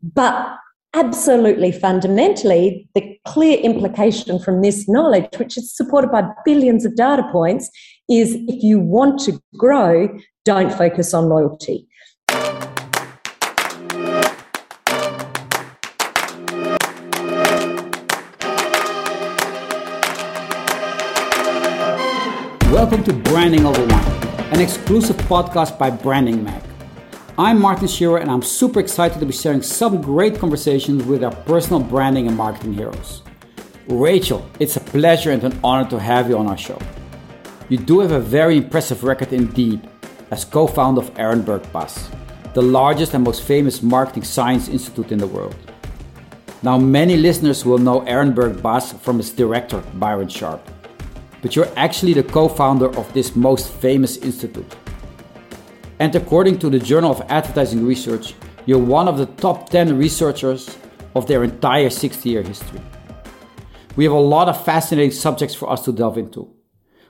But absolutely fundamentally, the clear implication from this knowledge, which is supported by billions of data points, is if you want to grow, don't focus on loyalty. Welcome to Branding Over Wine, an exclusive podcast by Branding Mag. I'm Martin Shearer, and I'm super excited to be sharing some great conversations with our personal branding and marketing heroes. Rachel, it's a pleasure and an honor to have you on our show. You do have a very impressive record indeed as co founder of Ehrenberg BASS, the largest and most famous marketing science institute in the world. Now, many listeners will know Ehrenberg BASS from its director, Byron Sharp but you're actually the co founder of this most famous institute. And according to the Journal of Advertising Research, you're one of the top 10 researchers of their entire 60 year history. We have a lot of fascinating subjects for us to delve into.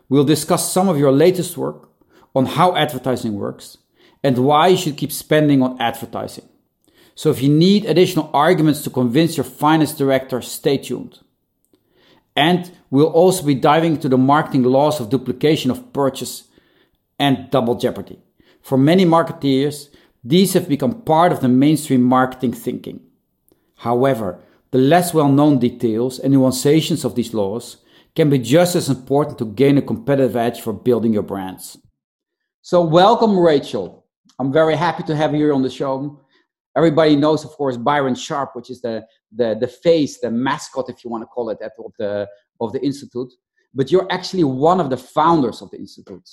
We'll discuss some of your latest work on how advertising works and why you should keep spending on advertising. So if you need additional arguments to convince your finance director, stay tuned. And we'll also be diving into the marketing laws of duplication of purchase and double jeopardy. For many marketeers, these have become part of the mainstream marketing thinking. However, the less well known details and nuances of these laws can be just as important to gain a competitive edge for building your brands. So, welcome, Rachel. I'm very happy to have you here on the show. Everybody knows, of course, Byron Sharp, which is the the the face, the mascot, if you want to call it, of the of the institute. But you're actually one of the founders of the institute.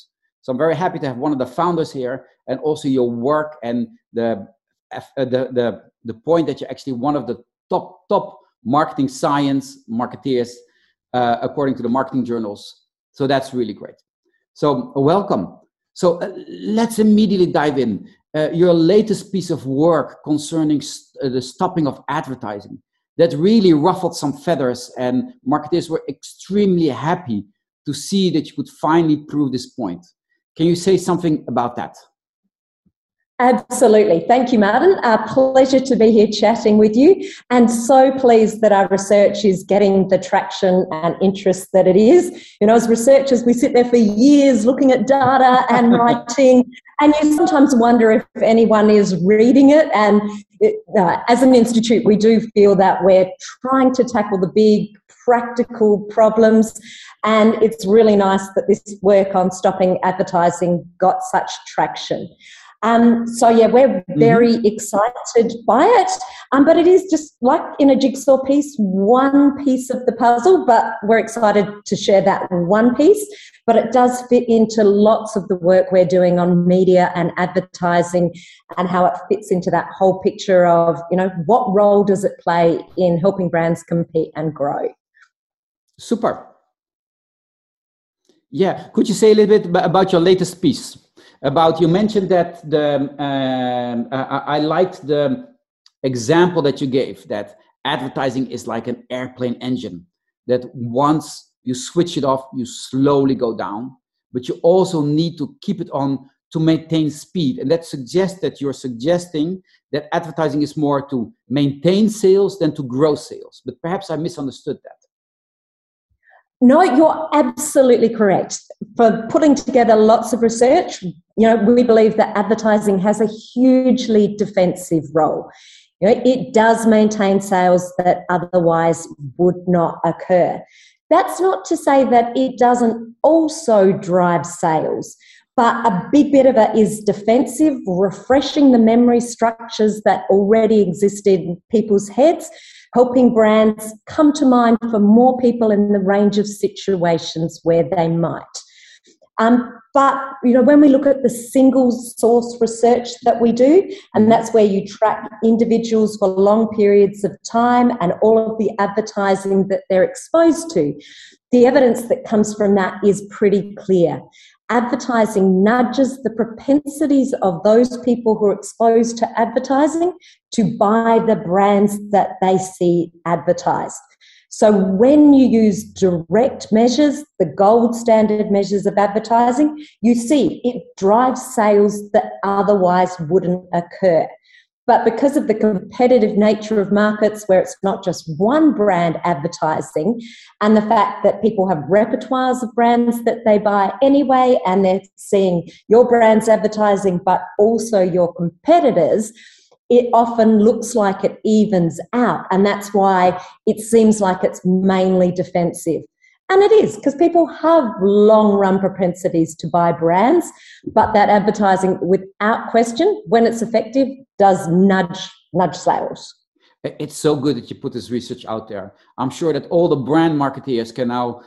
So I'm very happy to have one of the founders here, and also your work and the uh, the the the point that you're actually one of the top top marketing science marketeers uh, according to the marketing journals. So that's really great. So welcome. So uh, let's immediately dive in. Uh, your latest piece of work concerning st- uh, the stopping of advertising that really ruffled some feathers, and marketers were extremely happy to see that you could finally prove this point. Can you say something about that? Absolutely. Thank you, Martin. A pleasure to be here chatting with you, and so pleased that our research is getting the traction and interest that it is. You know, as researchers, we sit there for years looking at data and writing, and you sometimes wonder if anyone is reading it. And it, uh, as an institute, we do feel that we're trying to tackle the big practical problems. And it's really nice that this work on stopping advertising got such traction. Um, so yeah, we're mm-hmm. very mm-hmm. excited by it. Um, but it is just like in a jigsaw piece, one piece of the puzzle. But we're excited to share that one piece. But it does fit into lots of the work we're doing on media and advertising, and how it fits into that whole picture of you know what role does it play in helping brands compete and grow. Super. Yeah, could you say a little bit about your latest piece? about you mentioned that the um, I, I liked the example that you gave that advertising is like an airplane engine that once you switch it off you slowly go down but you also need to keep it on to maintain speed and that suggests that you're suggesting that advertising is more to maintain sales than to grow sales but perhaps i misunderstood that no, you're absolutely correct. For putting together lots of research, you know, we believe that advertising has a hugely defensive role. You know, it does maintain sales that otherwise would not occur. That's not to say that it doesn't also drive sales, but a big bit of it is defensive, refreshing the memory structures that already existed in people's heads helping brands come to mind for more people in the range of situations where they might. Um, but you know, when we look at the single source research that we do, and that's where you track individuals for long periods of time and all of the advertising that they're exposed to, the evidence that comes from that is pretty clear advertising nudges the propensities of those people who are exposed to advertising to buy the brands that they see advertised. So when you use direct measures, the gold standard measures of advertising, you see it drives sales that otherwise wouldn't occur. But because of the competitive nature of markets, where it's not just one brand advertising, and the fact that people have repertoires of brands that they buy anyway, and they're seeing your brand's advertising, but also your competitors, it often looks like it evens out. And that's why it seems like it's mainly defensive. And it is because people have long run propensities to buy brands, but that advertising, without question, when it's effective, does nudge nudge sales. It's so good that you put this research out there. I'm sure that all the brand marketeers can now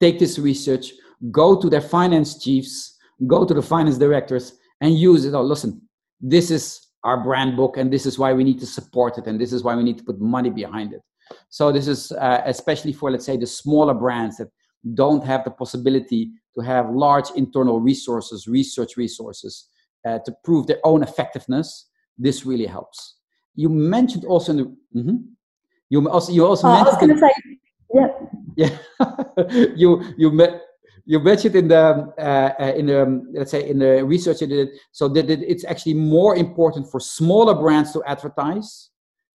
take this research, go to their finance chiefs, go to the finance directors, and use it. Oh, listen, this is our brand book, and this is why we need to support it, and this is why we need to put money behind it. So this is uh, especially for, let's say, the smaller brands that don't have the possibility to have large internal resources, research resources, uh, to prove their own effectiveness. This really helps. You mentioned also in the. Mm-hmm. You also you also oh, mentioned. I was going to say, yeah. Yeah. you you met you mentioned in the uh, uh, in the um, let's say in the research you did so that it's actually more important for smaller brands to advertise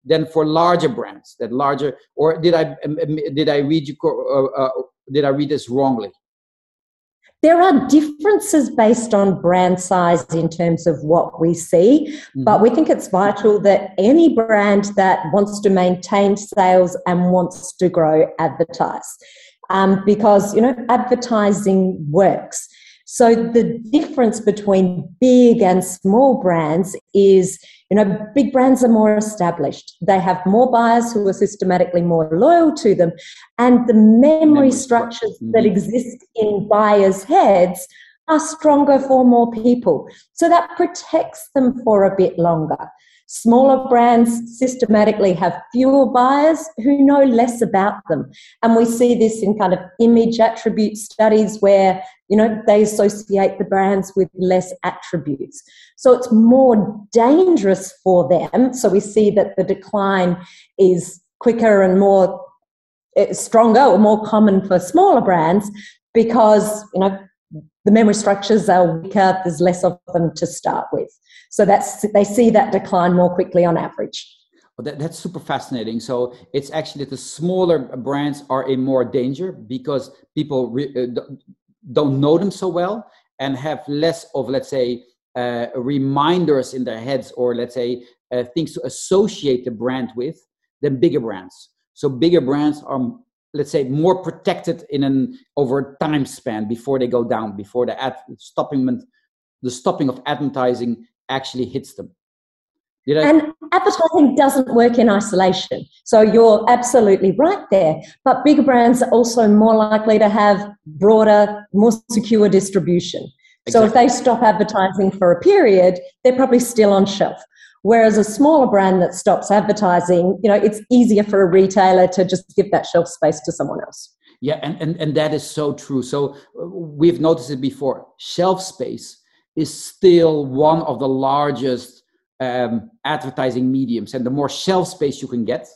than for larger brands that larger or did i um, um, did i read you uh, uh, did i read this wrongly there are differences based on brand size in terms of what we see, mm-hmm. but we think it's vital that any brand that wants to maintain sales and wants to grow advertise. Um, because you know advertising works. So the difference between big and small brands is you know, big brands are more established. They have more buyers who are systematically more loyal to them. And the memory, memory structures mm-hmm. that exist in buyers' heads are stronger for more people. So that protects them for a bit longer. Smaller brands systematically have fewer buyers who know less about them. And we see this in kind of image attribute studies where, you know, they associate the brands with less attributes. So it's more dangerous for them. So we see that the decline is quicker and more eh, stronger or more common for smaller brands because, you know, the memory structures are weaker, there's less of them to start with. So that's they see that decline more quickly on average. Well, that, that's super fascinating. So it's actually the smaller brands are in more danger because people re, uh, don't know them so well and have less of, let's say, uh, reminders in their heads or let's say uh, things to associate the brand with than bigger brands. So bigger brands are let's say more protected in an over time span before they go down before the ad stopping the stopping of advertising actually hits them. And advertising doesn't work in isolation. So you're absolutely right there. But bigger brands are also more likely to have broader, more secure distribution. Exactly. So if they stop advertising for a period, they're probably still on shelf. Whereas a smaller brand that stops advertising, you know, it's easier for a retailer to just give that shelf space to someone else. Yeah, and, and, and that is so true. So uh, we've noticed it before. Shelf space is still one of the largest um, advertising mediums. And the more shelf space you can get,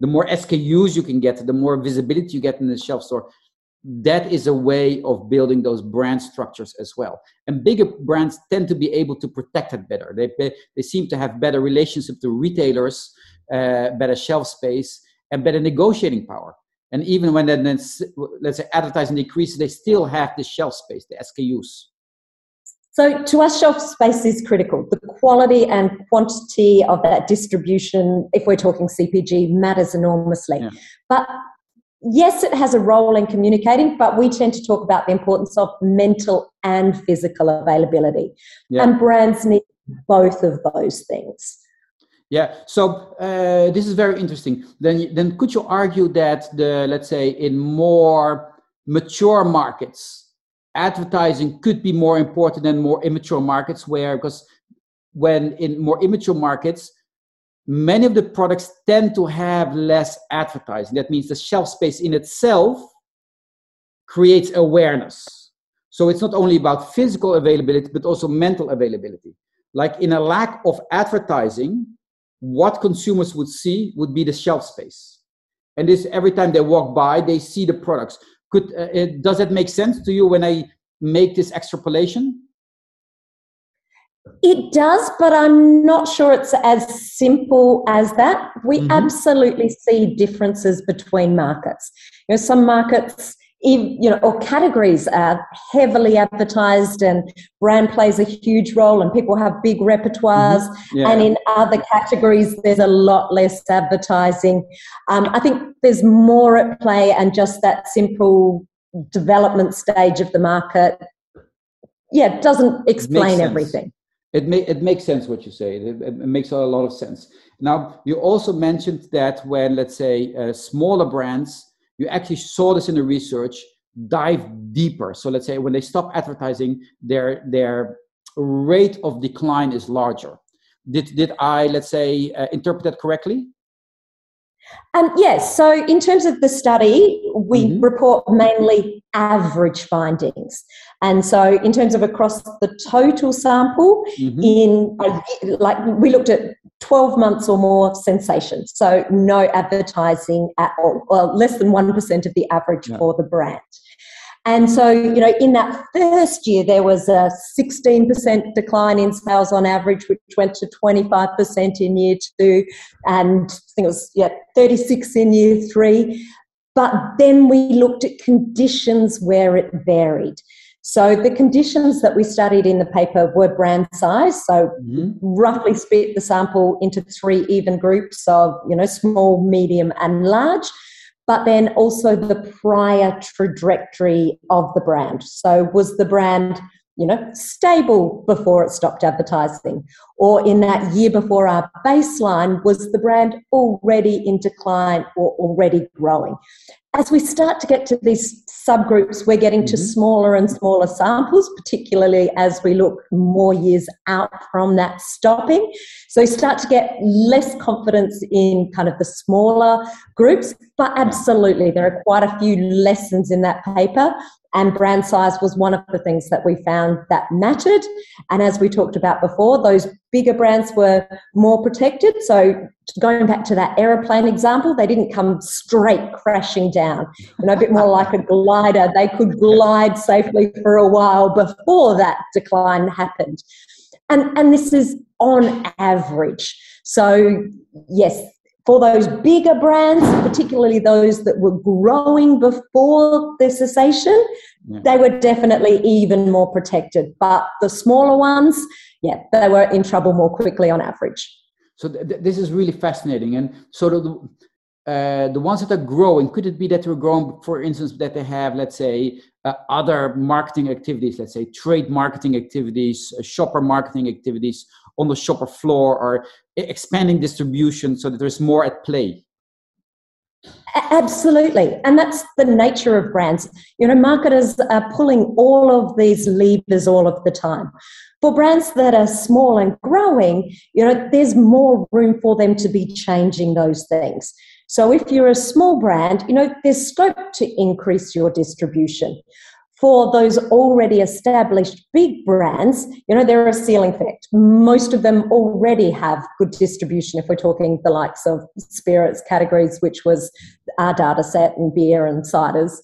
the more SKUs you can get, the more visibility you get in the shelf store. That is a way of building those brand structures as well. And bigger brands tend to be able to protect it better. They, they seem to have better relationship to retailers, uh, better shelf space, and better negotiating power. And even when then, let's say advertising decreases, they still have the shelf space, the SKUs. So to us, shelf space is critical. The quality and quantity of that distribution, if we're talking CPG, matters enormously. Yeah. But yes, it has a role in communicating, but we tend to talk about the importance of mental and physical availability. Yeah. And brands need both of those things. Yeah, so uh, this is very interesting. Then, then could you argue that the let's say in more mature markets, advertising could be more important than more immature markets where because when in more immature markets many of the products tend to have less advertising. That means the shelf space in itself creates awareness. So it's not only about physical availability but also mental availability. Like in a lack of advertising what consumers would see would be the shelf space. And this every time they walk by they see the products. Could uh, it, does that make sense to you when I make this extrapolation? It does, but I'm not sure it's as simple as that. We mm-hmm. absolutely see differences between markets. You know, some markets you know, or categories are heavily advertised and brand plays a huge role and people have big repertoires. Mm-hmm. Yeah. And in other categories, there's a lot less advertising. Um, I think there's more at play and just that simple development stage of the market. Yeah, it doesn't explain everything. It, it makes sense what you say. It, it, makes a lot of sense. Now, you also mentioned that when, let's say, uh, smaller brands you actually saw this in the research dive deeper so let's say when they stop advertising their their rate of decline is larger did did i let's say uh, interpret that correctly um, yes. So, in terms of the study, we mm-hmm. report mainly average findings. And so, in terms of across the total sample, mm-hmm. in a, like we looked at 12 months or more cessation. So, no advertising at all, well, less than 1% of the average yeah. for the brand. And so, you know, in that first year, there was a 16% decline in sales on average, which went to 25% in year two, and I think it was yeah, 36 in year three. But then we looked at conditions where it varied. So the conditions that we studied in the paper were brand size. So mm-hmm. roughly split the sample into three even groups of, you know, small, medium, and large but then also the prior trajectory of the brand. So, was the brand, you know, stable before it stopped advertising? Or in that year before our baseline, was the brand already in decline or already growing? As we start to get to these subgroups, we're getting to mm-hmm. smaller and smaller samples, particularly as we look more years out from that stopping. So you start to get less confidence in kind of the smaller groups, but absolutely, there are quite a few lessons in that paper. And brand size was one of the things that we found that mattered. And as we talked about before, those bigger brands were more protected. So going back to that aeroplane example, they didn't come straight crashing down. You know, a bit more like a glider. They could glide safely for a while before that decline happened. And, and this is on average. So, yes, for those bigger brands, particularly those that were growing before the cessation, yeah. they were definitely even more protected. But the smaller ones, yeah, they were in trouble more quickly on average. So th- this is really fascinating. And so the, uh, the ones that are growing, could it be that they're growing, for instance, that they have, let's say, uh, other marketing activities, let's say trade marketing activities, uh, shopper marketing activities on the shopper floor, or expanding distribution so that there's more at play? Absolutely. And that's the nature of brands. You know, marketers are pulling all of these levers all of the time. For brands that are small and growing, you know, there's more room for them to be changing those things. So if you're a small brand, you know, there's scope to increase your distribution. For those already established big brands, you know, they're a ceiling effect. Most of them already have good distribution if we're talking the likes of spirits categories, which was our data set and beer and ciders.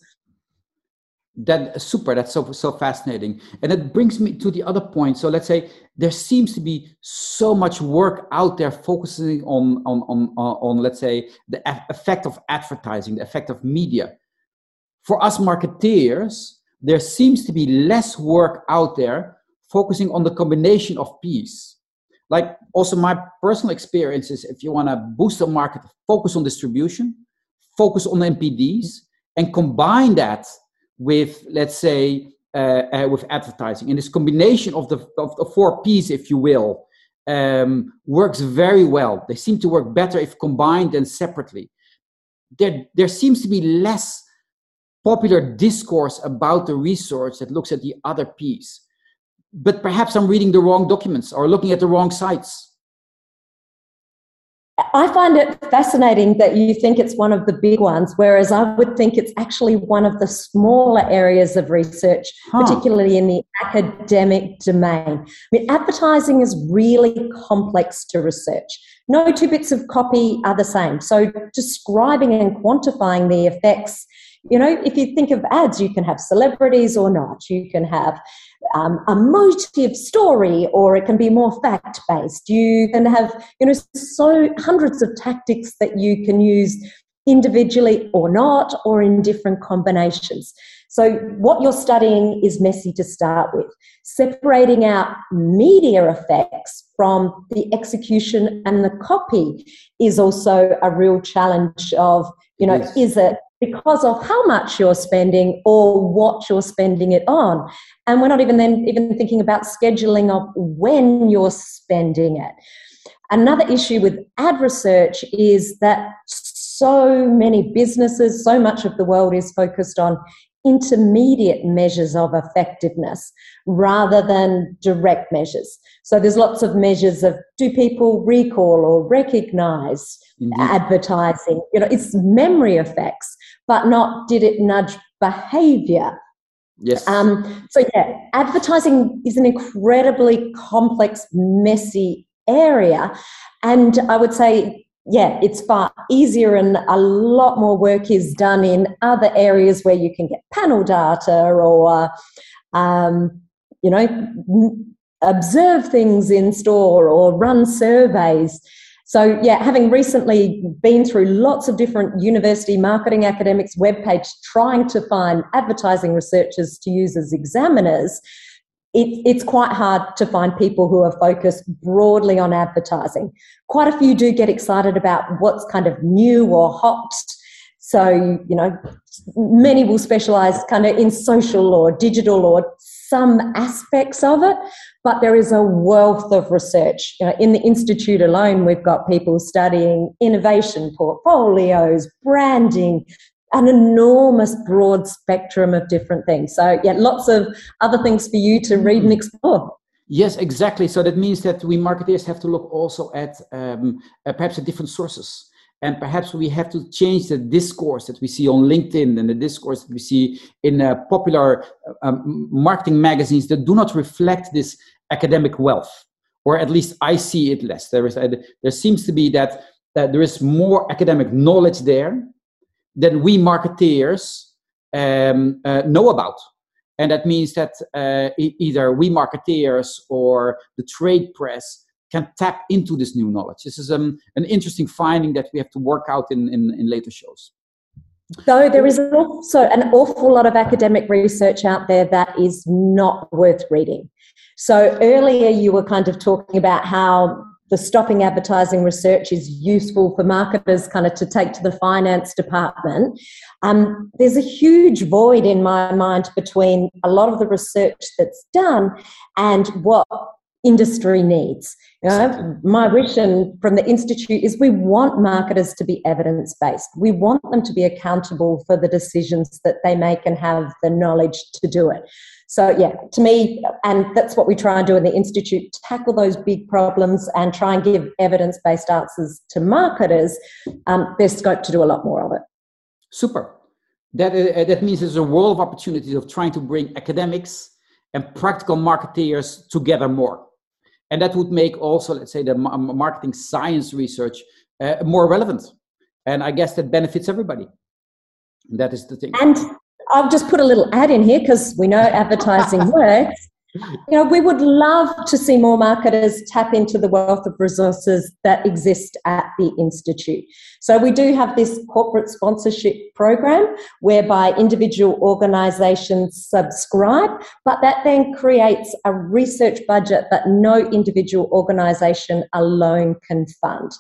That super that's so so fascinating. And it brings me to the other point. So let's say there seems to be so much work out there focusing on on on on, on let's say the effect of advertising the effect of media. For us marketeers there seems to be less work out there focusing on the combination of P's. Like also my personal experience is if you want to boost the market focus on distribution focus on NPDs, and combine that with let's say uh, uh, with advertising. And this combination of the of the four p's if you will um, works very well. They seem to work better if combined than separately. There there seems to be less popular discourse about the research that looks at the other piece. but perhaps i'm reading the wrong documents or looking at the wrong sites I find it fascinating that you think it's one of the big ones, whereas I would think it's actually one of the smaller areas of research, huh. particularly in the academic domain. I mean, advertising is really complex to research. No two bits of copy are the same. So, describing and quantifying the effects you know, if you think of ads, you can have celebrities or not. You can have um, a motive story or it can be more fact based. You can have, you know, so hundreds of tactics that you can use individually or not, or in different combinations. So, what you're studying is messy to start with. Separating out media effects from the execution and the copy is also a real challenge of, you know, yes. is it because of how much you're spending or what you're spending it on? And we're not even then even thinking about scheduling of when you're spending it. Another issue with ad research is that so many businesses, so much of the world is focused on intermediate measures of effectiveness rather than direct measures. So there's lots of measures of do people recall or recognize Indeed. advertising? You know, it's memory effects, but not did it nudge behavior? Yes. Um, so yeah, advertising is an incredibly complex, messy area. And I would say yeah, it's far easier and a lot more work is done in other areas where you can get panel data or, um, you know, observe things in store or run surveys. So, yeah, having recently been through lots of different university marketing academics webpage trying to find advertising researchers to use as examiners, it, it's quite hard to find people who are focused broadly on advertising. Quite a few do get excited about what's kind of new or hot. So, you know, many will specialize kind of in social or digital or some aspects of it, but there is a wealth of research. You know, in the Institute alone, we've got people studying innovation portfolios, branding, an enormous broad spectrum of different things. So, yeah, lots of other things for you to read and mm. explore. Yes, exactly. So that means that we marketers have to look also at um, uh, perhaps at different sources. And perhaps we have to change the discourse that we see on LinkedIn and the discourse that we see in uh, popular uh, um, marketing magazines that do not reflect this academic wealth, or at least I see it less. There is, uh, there seems to be that, that there is more academic knowledge there, than we marketeers um, uh, know about. And that means that uh, e- either we marketeers or the trade press can tap into this new knowledge. This is um, an interesting finding that we have to work out in, in, in later shows. Though there is also an awful lot of academic research out there that is not worth reading. So earlier you were kind of talking about how the stopping advertising research is useful for marketers kind of to take to the finance department. Um, there's a huge void in my mind between a lot of the research that's done and what industry needs. You know, my vision from the Institute is we want marketers to be evidence based. We want them to be accountable for the decisions that they make and have the knowledge to do it. So, yeah, to me, and that's what we try and do in the Institute tackle those big problems and try and give evidence based answers to marketers. Um, there's scope to do a lot more of it. Super. That, uh, that means there's a world of opportunities of trying to bring academics and practical marketeers together more. And that would make also, let's say, the marketing science research uh, more relevant. And I guess that benefits everybody. That is the thing. And I'll just put a little ad in here because we know advertising works. You know, we would love to see more marketers tap into the wealth of resources that exist at the Institute. So, we do have this corporate sponsorship program whereby individual organisations subscribe, but that then creates a research budget that no individual organisation alone can fund.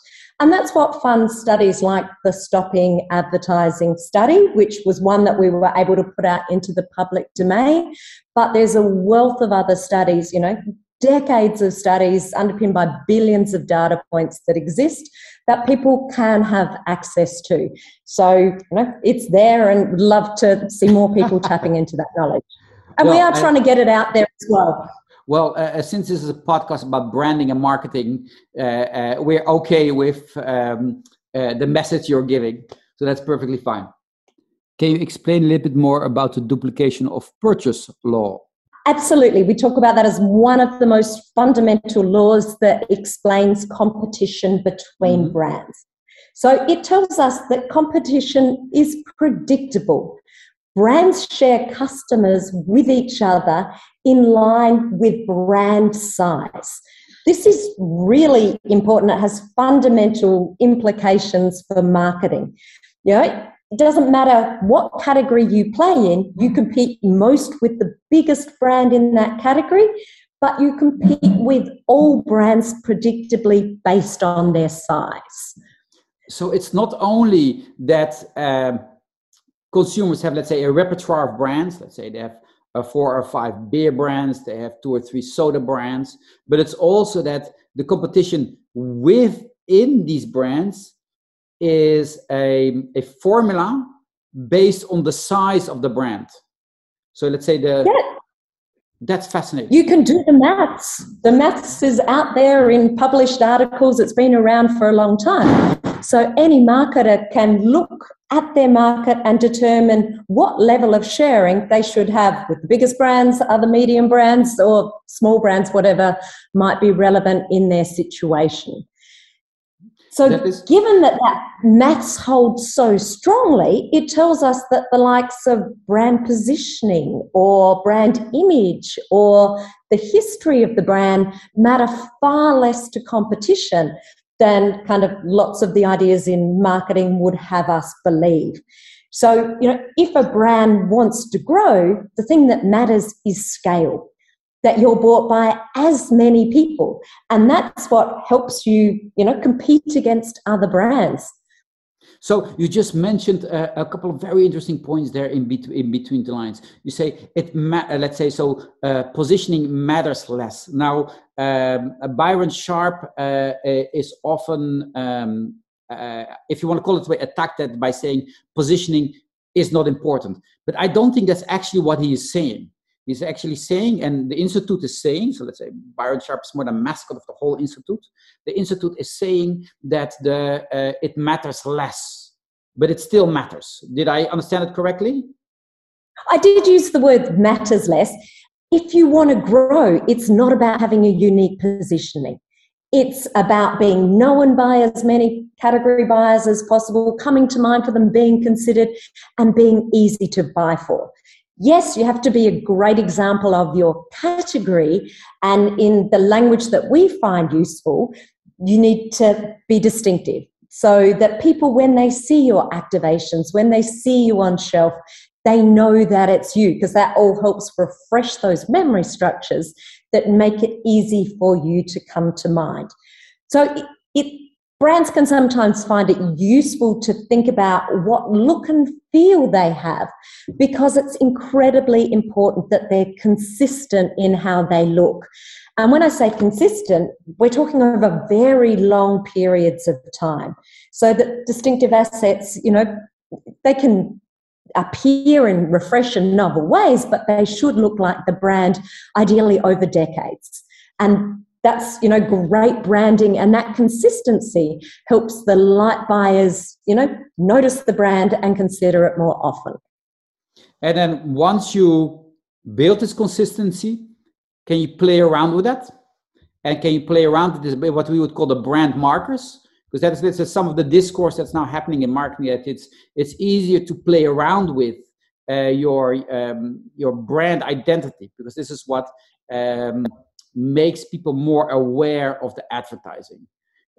And that's what funds studies like the Stopping Advertising Study, which was one that we were able to put out into the public domain. But there's a wealth of other studies, you know, decades of studies underpinned by billions of data points that exist that people can have access to. So, you know, it's there and would love to see more people tapping into that knowledge. And well, we are trying to get it out there as well. Well, uh, uh, since this is a podcast about branding and marketing, uh, uh, we're okay with um, uh, the message you're giving. So that's perfectly fine. Can you explain a little bit more about the duplication of purchase law? Absolutely. We talk about that as one of the most fundamental laws that explains competition between mm-hmm. brands. So it tells us that competition is predictable. Brands share customers with each other in line with brand size. This is really important. It has fundamental implications for marketing. You know, it doesn't matter what category you play in, you compete most with the biggest brand in that category, but you compete with all brands predictably based on their size. So it's not only that um, consumers have, let's say, a repertoire of brands, let's say they have uh, four or five beer brands, they have two or three soda brands, but it's also that the competition within these brands is a, a formula based on the size of the brand. So let's say the yeah. that's fascinating. You can do the maths. The maths is out there in published articles. It's been around for a long time. So any marketer can look at their market and determine what level of sharing they should have with the biggest brands, other medium brands, or small brands, whatever might be relevant in their situation. So, is- given that that maths holds so strongly, it tells us that the likes of brand positioning or brand image or the history of the brand matter far less to competition than kind of lots of the ideas in marketing would have us believe. So, you know, if a brand wants to grow, the thing that matters is scale, that you're bought by as many people. And that's what helps you, you know, compete against other brands. So you just mentioned uh, a couple of very interesting points there in, bet- in between the lines. You say it, ma- uh, let's say so, uh, positioning matters less. Now, um, Byron Sharp uh, uh, is often, um, uh, if you want to call it way, attacked that by saying positioning is not important. But I don't think that's actually what he is saying he's actually saying, and the institute is saying, so let's say Byron Sharp is more the mascot of the whole institute. The institute is saying that the uh, it matters less, but it still matters. Did I understand it correctly? I did use the word matters less. If you want to grow, it's not about having a unique positioning. It's about being known by as many category buyers as possible, coming to mind for them, being considered, and being easy to buy for yes, you have to be a great example of your category. And in the language that we find useful, you need to be distinctive so that people, when they see your activations, when they see you on shelf, they know that it's you because that all helps refresh those memory structures that make it easy for you to come to mind. So it, it brands can sometimes find it useful to think about what look and feel they have because it's incredibly important that they're consistent in how they look. And when I say consistent, we're talking over very long periods of time. So that distinctive assets, you know, they can appear in refresh and novel ways, but they should look like the brand ideally over decades. And that's you know great branding and that consistency helps the light buyers you know notice the brand and consider it more often. And then once you build this consistency can you play around with that? And can you play around with this, what we would call the brand markers? Because that's, that's some of the discourse that's now happening in marketing that it's it's easier to play around with uh, your um, your brand identity because this is what um, makes people more aware of the advertising.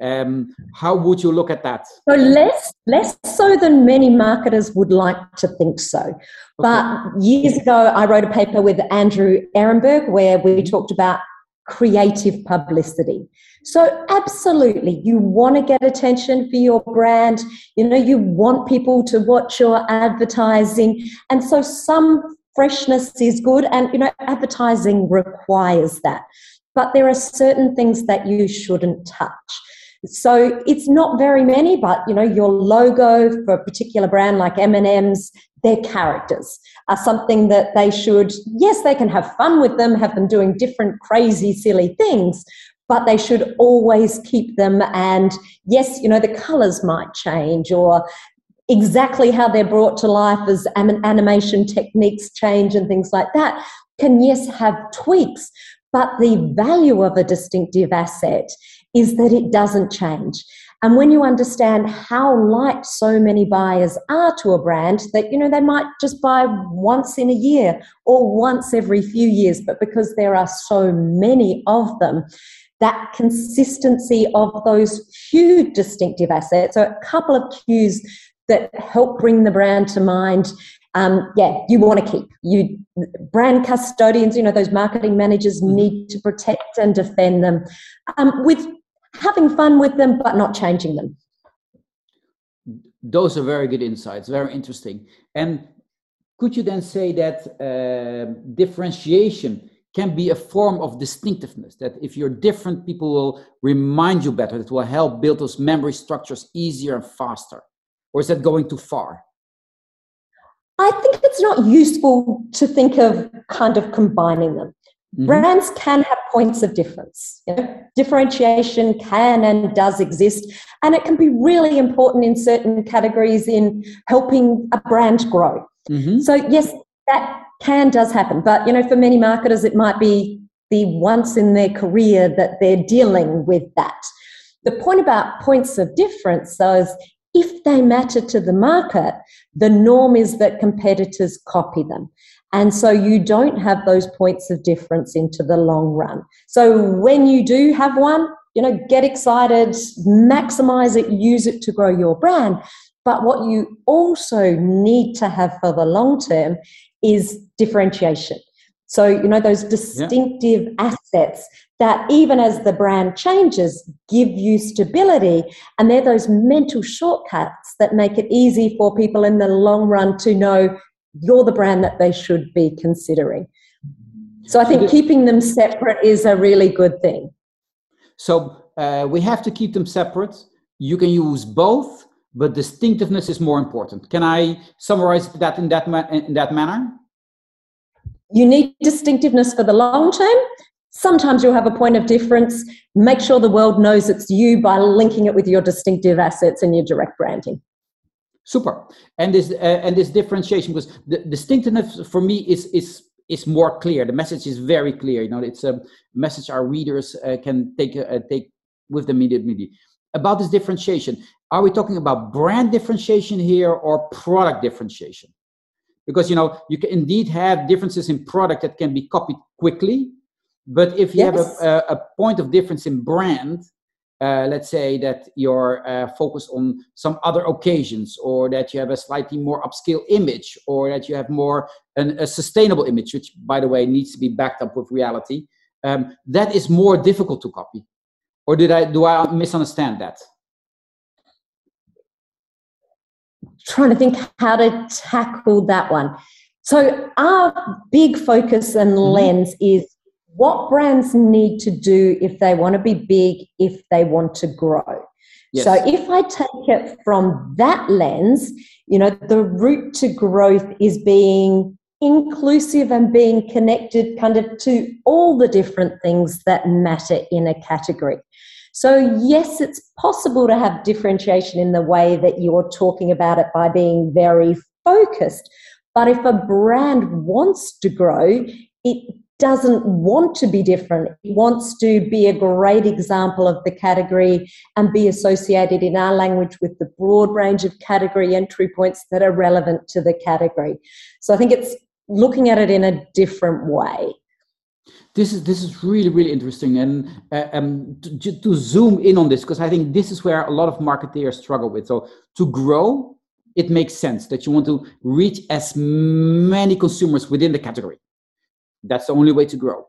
Um, how would you look at that? So less, less so than many marketers would like to think so. Okay. But years ago, I wrote a paper with Andrew Ehrenberg where we talked about creative publicity. So absolutely, you want to get attention for your brand. You know, you want people to watch your advertising, and so some freshness is good and you know advertising requires that. But there are certain things that you shouldn't touch. So it's not very many but you know your logo for a particular brand like m&ms their characters are something that they should yes they can have fun with them have them doing different crazy silly things but they should always keep them and yes you know the colors might change or exactly how they're brought to life as animation techniques change and things like that can yes have tweaks but the value of a distinctive asset is that it doesn't change. And when you understand how light so many buyers are to a brand, that, you know, they might just buy once in a year or once every few years, but because there are so many of them, that consistency of those huge distinctive assets, so a couple of cues that help bring the brand to mind um, yeah, you want to keep. You brand custodians, you know, those marketing managers mm-hmm. need to protect and defend them um, with having fun with them, but not changing them. Those are very good insights, very interesting. And could you then say that uh, differentiation can be a form of distinctiveness? That if you're different, people will remind you better, that will help build those memory structures easier and faster? Or is that going too far? I think it's not useful to think of kind of combining them. Mm-hmm. Brands can have points of difference. You know? Differentiation can and does exist, and it can be really important in certain categories in helping a brand grow. Mm-hmm. So yes, that can does happen, but you know, for many marketers, it might be the once in their career that they're dealing with that. The point about points of difference, though, is if they matter to the market, the norm is that competitors copy them. And so you don't have those points of difference into the long run. So when you do have one, you know, get excited, maximize it, use it to grow your brand. But what you also need to have for the long term is differentiation. So, you know, those distinctive yeah. assets that even as the brand changes, give you stability. And they're those mental shortcuts that make it easy for people in the long run to know you're the brand that they should be considering. So I think keeping them separate is a really good thing. So uh, we have to keep them separate. You can use both, but distinctiveness is more important. Can I summarize that in that ma- in that manner? You need distinctiveness for the long term. Sometimes you'll have a point of difference. Make sure the world knows it's you by linking it with your distinctive assets and your direct branding. Super. And this uh, and this differentiation because the distinctiveness for me is is is more clear. The message is very clear. You know, it's a message our readers uh, can take uh, take with them immediately. About this differentiation, are we talking about brand differentiation here or product differentiation? Because you know you can indeed have differences in product that can be copied quickly but if you yes. have a, a, point of difference in brand uh, let's say that you're uh, focused on some other occasions or that you have a slightly more upscale image or that you have more an, a sustainable image which by the way needs to be backed up with reality um, that is more difficult to copy or did i do i misunderstand that trying to think how to tackle that one. So, our big focus and mm-hmm. lens is what brands need to do if they want to be big, if they want to grow. Yes. So, if I take it from that lens, you know, the route to growth is being inclusive and being connected kind of to all the different things that matter in a category. So, yes, it's possible to have differentiation in the way that you're talking about it by being very focused. But if a brand wants to grow, it doesn't want to be different. It wants to be a great example of the category and be associated in our language with the broad range of category entry points that are relevant to the category. So I think it's looking at it in a different way this is this is really really interesting. And uh, um, to, to, zoom in on this because i think this is where a lot of marketeers struggle with. So to grow it makes sense that you want to reach as many consumers within the category. That's the only way to grow.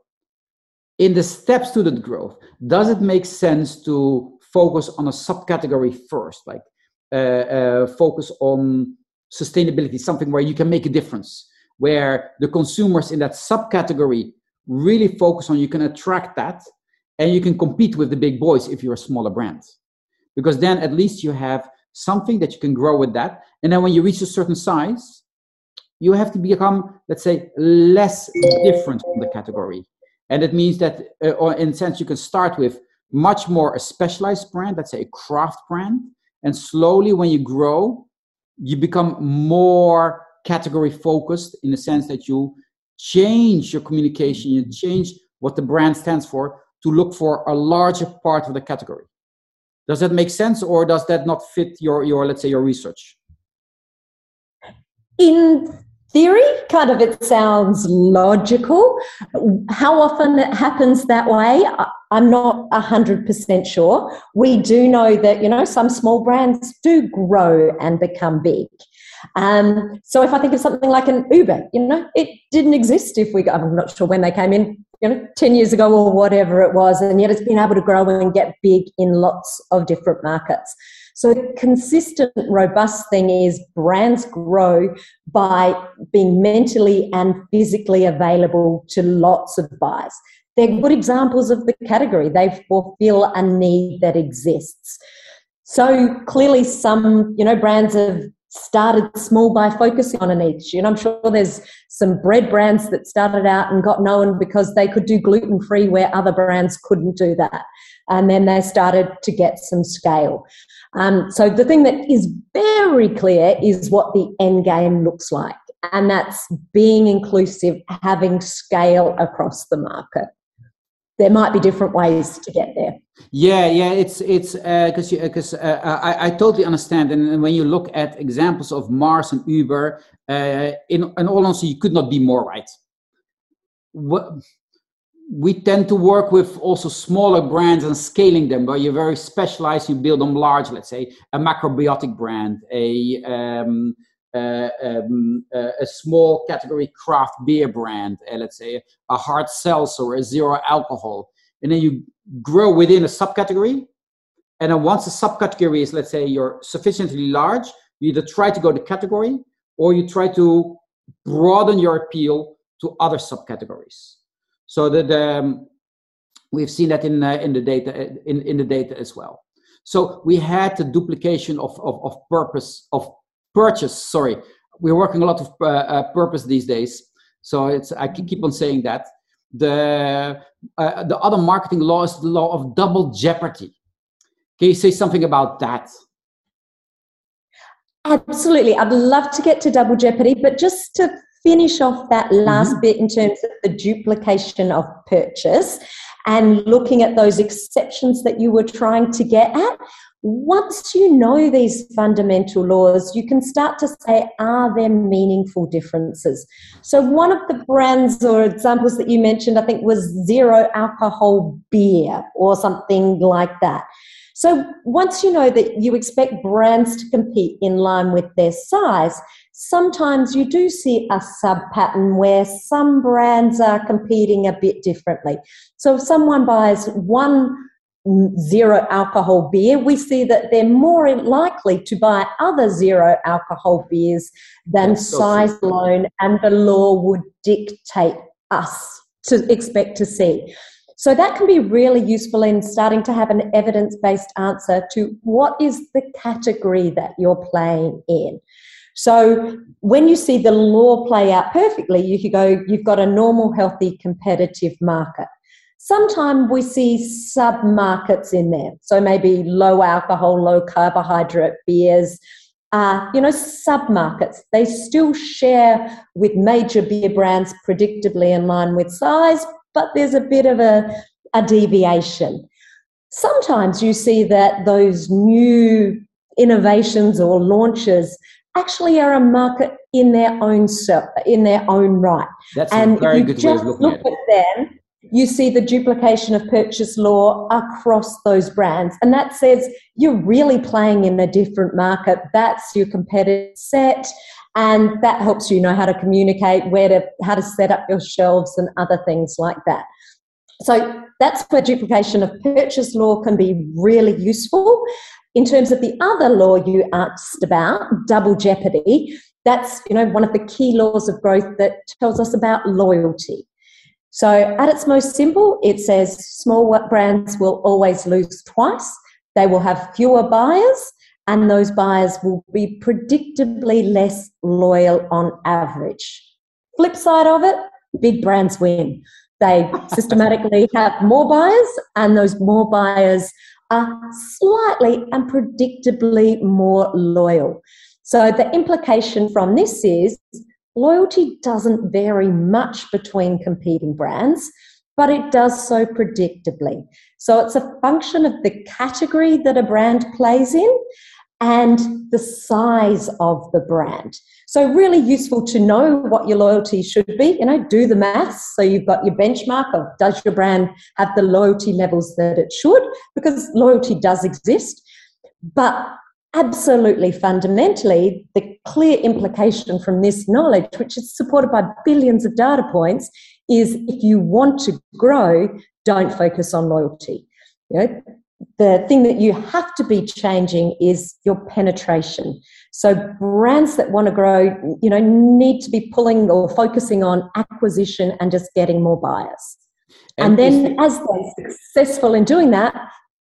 In the steps to that growth does it make sense to focus on a subcategory first? Like uh, uh, focus on sustainability something where you can make a difference where the consumers in that subcategory really focus on you can attract that and you can compete with the big boys if you're a smaller brand. Because then at least you have something that you can grow with that. And then when you reach a certain size you have to become let's say less different from the category. And it means that uh, or in a sense you can start with much more a specialized brand let's say a craft brand. And slowly when you grow you become more category focused in the sense that you change your communication, you change what the brand stands for to look for a larger part of the category. Does that make sense, or does that not fit your your let's say your research? In theory, kind of it sounds logical. How often it happens that way, I'm not 100% sure. We do know that, you know, some small brands do grow and become big. Um, so if I think of something like an Uber, you know, it didn't exist if we, I'm not sure when they came in, you know, 10 years ago or whatever it was, and yet it's been able to grow and get big in lots of different markets. So the consistent, robust thing is brands grow by being mentally and physically available to lots of buyers. They're good examples of the category. They fulfill a need that exists. So clearly some, you know, brands have started small by focusing on a niche. And I'm sure there's some bread brands that started out and got known because they could do gluten free where other brands couldn't do that. And then they started to get some scale. Um, so the thing that is very clear is what the end game looks like. And that's being inclusive, having scale across the market there might be different ways to get there. Yeah, yeah, it's it's because uh, because uh, I, I totally understand, and when you look at examples of Mars and Uber, uh, in in all honesty, you could not be more right. What, we tend to work with also smaller brands and scaling them, where you're very specialized, you build them large. Let's say a macrobiotic brand, a um, um, a small category craft beer brand, uh, let's say a hard seltzer, or a zero alcohol, and then you grow within a subcategory. And then once the subcategory is, let's say, you're sufficiently large, you either try to go to category or you try to broaden your appeal to other subcategories. So that um, we've seen that in uh, in the data in, in the data as well. So we had the duplication of, of, of purpose of purchase. Sorry, we're working a lot of uh, uh, purpose these days. So it's I keep on saying that the uh, the other marketing law is the law of double jeopardy. Can you say something about that? Absolutely. I'd love to get to double jeopardy, but just to finish off that last mm-hmm. bit in terms of the duplication of purchase and looking at those exceptions that you were trying to get at, once you know these fundamental laws, you can start to say, are there meaningful differences? So, one of the brands or examples that you mentioned, I think, was zero alcohol beer or something like that. So, once you know that you expect brands to compete in line with their size, sometimes you do see a sub pattern where some brands are competing a bit differently. So, if someone buys one zero alcohol beer, we see that they're more likely to buy other zero alcohol beers than size alone, and the law would dictate us to expect to see. So that can be really useful in starting to have an evidence based answer to what is the category that you're playing in. So when you see the law play out perfectly, you can go, you've got a normal, healthy, competitive market. Sometimes we see sub markets in there. So maybe low alcohol, low carbohydrate beers, uh, you know, sub markets. They still share with major beer brands predictably in line with size, but there's a bit of a, a deviation. Sometimes you see that those new innovations or launches actually are a market in their own self, in their own right. That's and a very good way of looking look at, at them you see the duplication of purchase law across those brands. And that says you're really playing in a different market. That's your competitive set. And that helps you know how to communicate, where to, how to set up your shelves and other things like that. So that's where duplication of purchase law can be really useful. In terms of the other law you asked about, double jeopardy, that's you know one of the key laws of growth that tells us about loyalty. So, at its most simple, it says small brands will always lose twice. They will have fewer buyers, and those buyers will be predictably less loyal on average. Flip side of it, big brands win. They systematically have more buyers, and those more buyers are slightly and predictably more loyal. So, the implication from this is Loyalty doesn't vary much between competing brands, but it does so predictably. So it's a function of the category that a brand plays in and the size of the brand. So, really useful to know what your loyalty should be. You know, do the maths. So, you've got your benchmark of does your brand have the loyalty levels that it should? Because loyalty does exist. But absolutely fundamentally, the clear implication from this knowledge, which is supported by billions of data points, is if you want to grow, don't focus on loyalty. You know, the thing that you have to be changing is your penetration. So brands that want to grow, you know, need to be pulling or focusing on acquisition and just getting more buyers. And, and then as they're successful in doing that,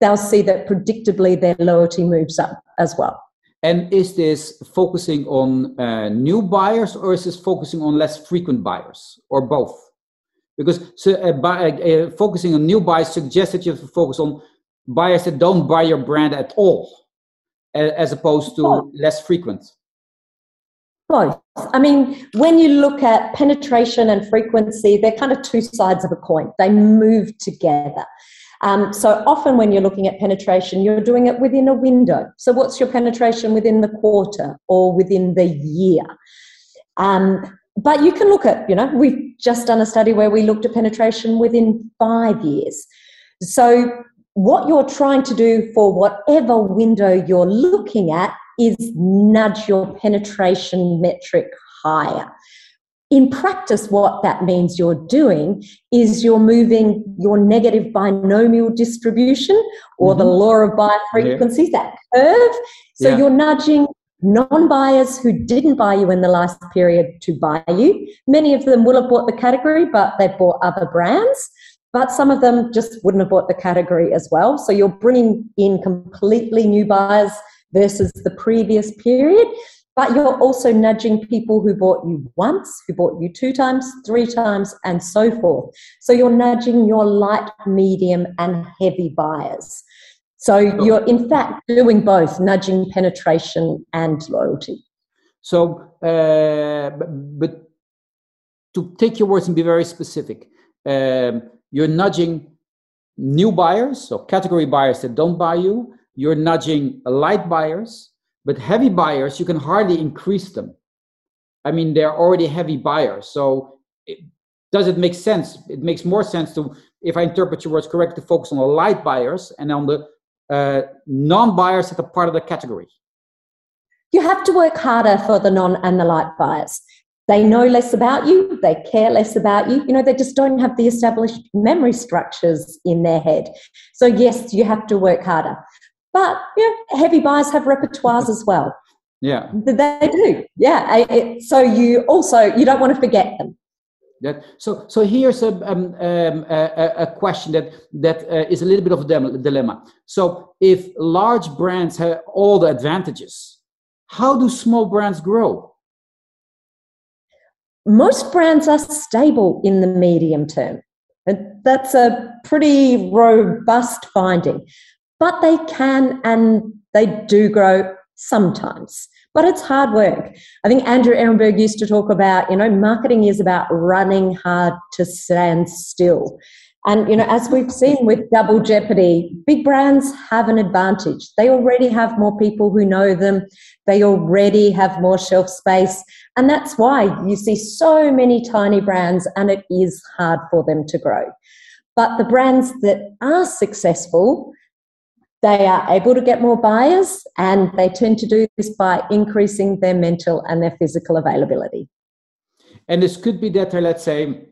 they'll see that predictably their loyalty moves up as well. And is this focusing on uh, new buyers or is this focusing on less frequent buyers or both? Because so, uh, by, uh, focusing on new buyers suggests that you have to focus on buyers that don't buy your brand at all, as opposed to oh. less frequent? Both. I mean, when you look at penetration and frequency, they're kind of two sides of a coin. They move together. Um, so often, when you're looking at penetration, you're doing it within a window. So, what's your penetration within the quarter or within the year? Um, but you can look at, you know, we've just done a study where we looked at penetration within five years. So what you're trying to do for whatever window you're looking at is nudge your penetration metric higher. In practice, what that means you're doing is you're moving your negative binomial distribution or mm-hmm. the law of buyer frequencies, yeah. that curve. So yeah. you're nudging non buyers who didn't buy you in the last period to buy you. Many of them will have bought the category, but they've bought other brands but some of them just wouldn't have bought the category as well. So you're bringing in completely new buyers versus the previous period, but you're also nudging people who bought you once, who bought you two times, three times, and so forth. So you're nudging your light, medium, and heavy buyers. So you're in fact doing both, nudging penetration and loyalty. So, uh, but, but, to take your words and be very specific, um, you're nudging new buyers, so category buyers that don't buy you. You're nudging light buyers, but heavy buyers, you can hardly increase them. I mean, they're already heavy buyers. So, it, does it make sense? It makes more sense to, if I interpret your words correctly, to focus on the light buyers and on the uh, non buyers that are part of the category. You have to work harder for the non and the light buyers. They know less about you, they care less about you. You know, they just don't have the established memory structures in their head. So, yes, you have to work harder. But you know, heavy buyers have repertoires as well. Yeah. They do. Yeah. So you also, you don't want to forget them. That, so, so here's a, um, um, a, a, question that, that uh, is a little bit of a dilemma. So if large brands have all the advantages, how do small brands grow? most brands are stable in the medium term. And that's a pretty robust finding. But they can and they do grow sometimes. But it's hard work. I think Andrew Ehrenberg used to talk about, you know, marketing is about running hard to stand still. And, you know, as we've seen with Double Jeopardy, big brands have an advantage. They already have more people who know them, they already have more shelf space. And that's why you see so many tiny brands, and it is hard for them to grow. But the brands that are successful, they are able to get more buyers, and they tend to do this by increasing their mental and their physical availability. And this could be that, let's say,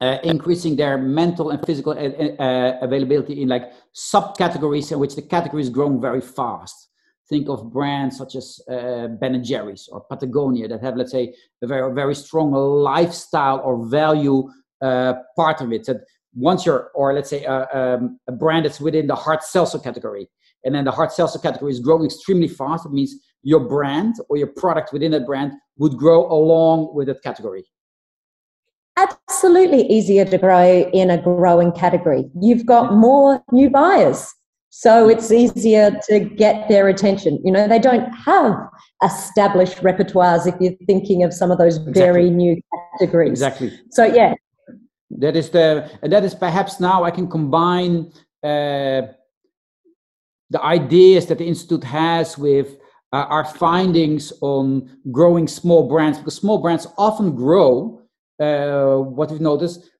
uh, increasing their mental and physical uh, uh, availability in like subcategories in which the category is growing very fast. Think of brands such as uh, Ben and Jerry's or Patagonia that have, let's say, a very very strong lifestyle or value uh, part of it. That once you're, or let's say, uh, um, a brand that's within the hard seltzer category, and then the hard seltzer category is growing extremely fast. It means your brand or your product within that brand would grow along with that category absolutely easier to grow in a growing category. You've got more new buyers. So it's easier to get their attention. You know, they don't have established repertoires if you're thinking of some of those exactly. very new categories. Exactly. So yeah. That is the and that is perhaps now I can combine uh, the ideas that the institute has with uh, our findings on growing small brands because small brands often grow uh, what we've noticed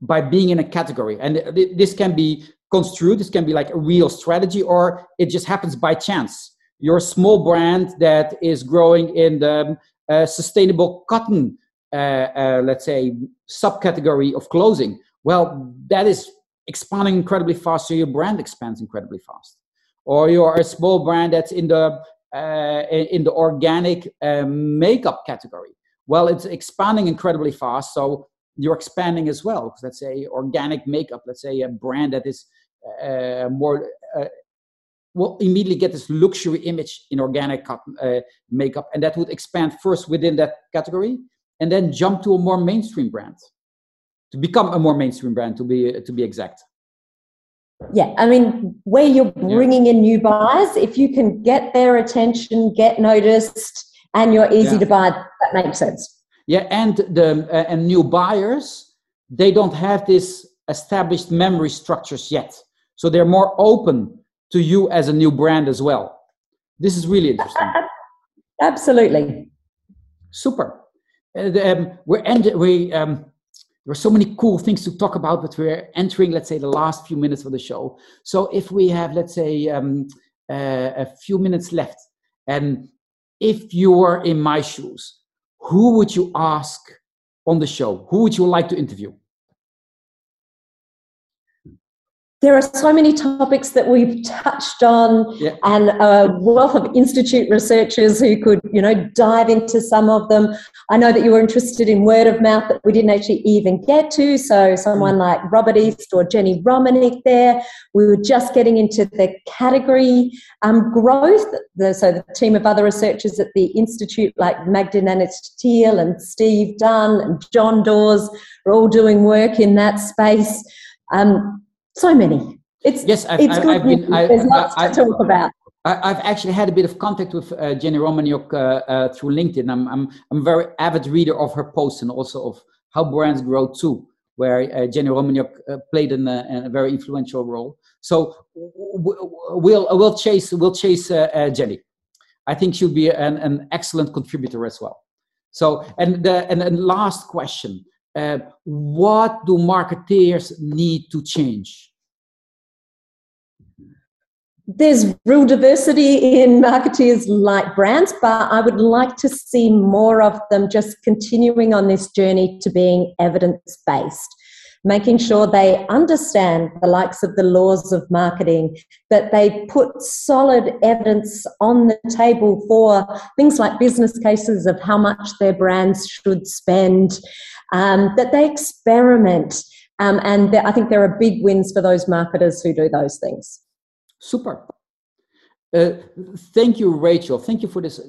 by being in a category. And this can be construed this can be like a real strategy or it just happens by chance. You're a small brand that is growing in the uh, sustainable cotton let's say subcategory of clothing well that is expanding incredibly fast so your brand expands incredibly fast or you're a small brand that's in the uh, in the organic uh, makeup category. Well, it's expanding incredibly fast, so you're expanding as well. Let's say organic makeup. Let's say a brand that is uh, more uh, will immediately get this luxury image in organic uh, makeup, and that would expand first within that category, and then jump to a more mainstream brand to become a more mainstream brand. To be to be exact yeah, I mean, where you're bringing yeah. in new buyers, if you can get their attention, get noticed, and you're easy yeah. to buy, that makes sense. Yeah, and the uh, and new buyers, they don't have this established memory structures yet, so they're more open to you as a new brand as well. This is really interesting. Absolutely. Super. Um, we're end- we um, there are so many cool things to talk about, but we're entering, let's say, the last few minutes of the show. So if we have, let's say, um, uh, a few minutes left, and if you were in my shoes, who would you ask on the show? Who would you like to interview? There are so many topics that we've touched on yeah. and a wealth of institute researchers who could you know dive into some of them. I know that you were interested in word of mouth that we didn't actually even get to. So someone like robert east or jenny romaniuk there we were just getting into the category um, growth. The, so the team of other researchers at the institute like Magda Nenycz-Thiel and steve dunn and john dawes are all doing work in that space. Um, so many. It's yes, I've, it's I've, good. I've been, There's lots I, to talk about. I've actually had a bit of contact with uh, Jenny Romaniuk uh, uh, through LinkedIn. I'm, I'm, I'm a very avid reader of her posts and also of how brands grow too, where uh, Jenny Romaniuk uh, played in a, very influential role. So we'll we'll chase we'll chase uh, Jenny. I think she'll be an, an excellent contributor as well. So and the and, and last question: uh, what do marketeers need to change? There's real diversity in marketeers like brands, but I would like to see more of them just continuing on this journey to being evidence based making sure they understand the likes of the laws of marketing, that they put solid evidence on the table for things like business cases of how much their brands should spend, um, that they experiment. Um, and I think there are big wins for those marketers who do those things. Super. Uh, thank you, Rachel. Thank you for this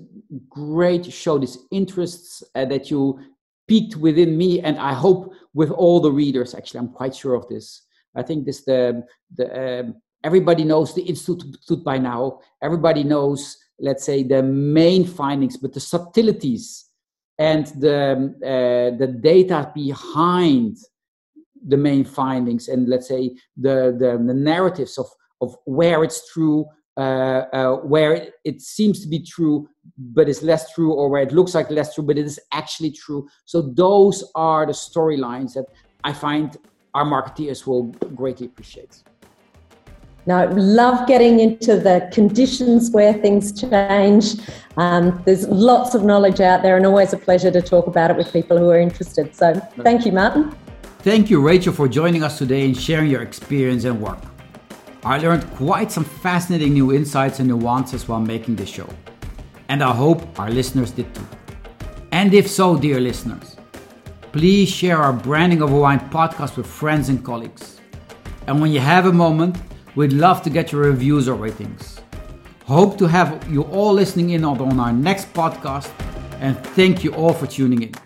great show, these interests uh, that you peaked within me and i hope with all the readers actually i'm quite sure of this i think this the the um, everybody knows the institute by now everybody knows let's say the main findings but the subtleties and the uh, the data behind the main findings and let's say the the, the narratives of of where it's true uh, uh, where it seems to be true but it's less true, or where it looks like less true but it is actually true. So those are the storylines that I find our marketeers will greatly appreciate. Now, love getting into the conditions where things change. Um, there's lots of knowledge out there, and always a pleasure to talk about it with people who are interested. So, thank you, Martin. Thank you, Rachel, for joining us today and sharing your experience and work. I learned quite some fascinating new insights and nuances while making this show. And I hope our listeners did too. And if so, dear listeners, please share our Branding Over Wine podcast with friends and colleagues. And when you have a moment, we'd love to get your reviews or ratings. Hope to have you all listening in on our next podcast, and thank you all for tuning in.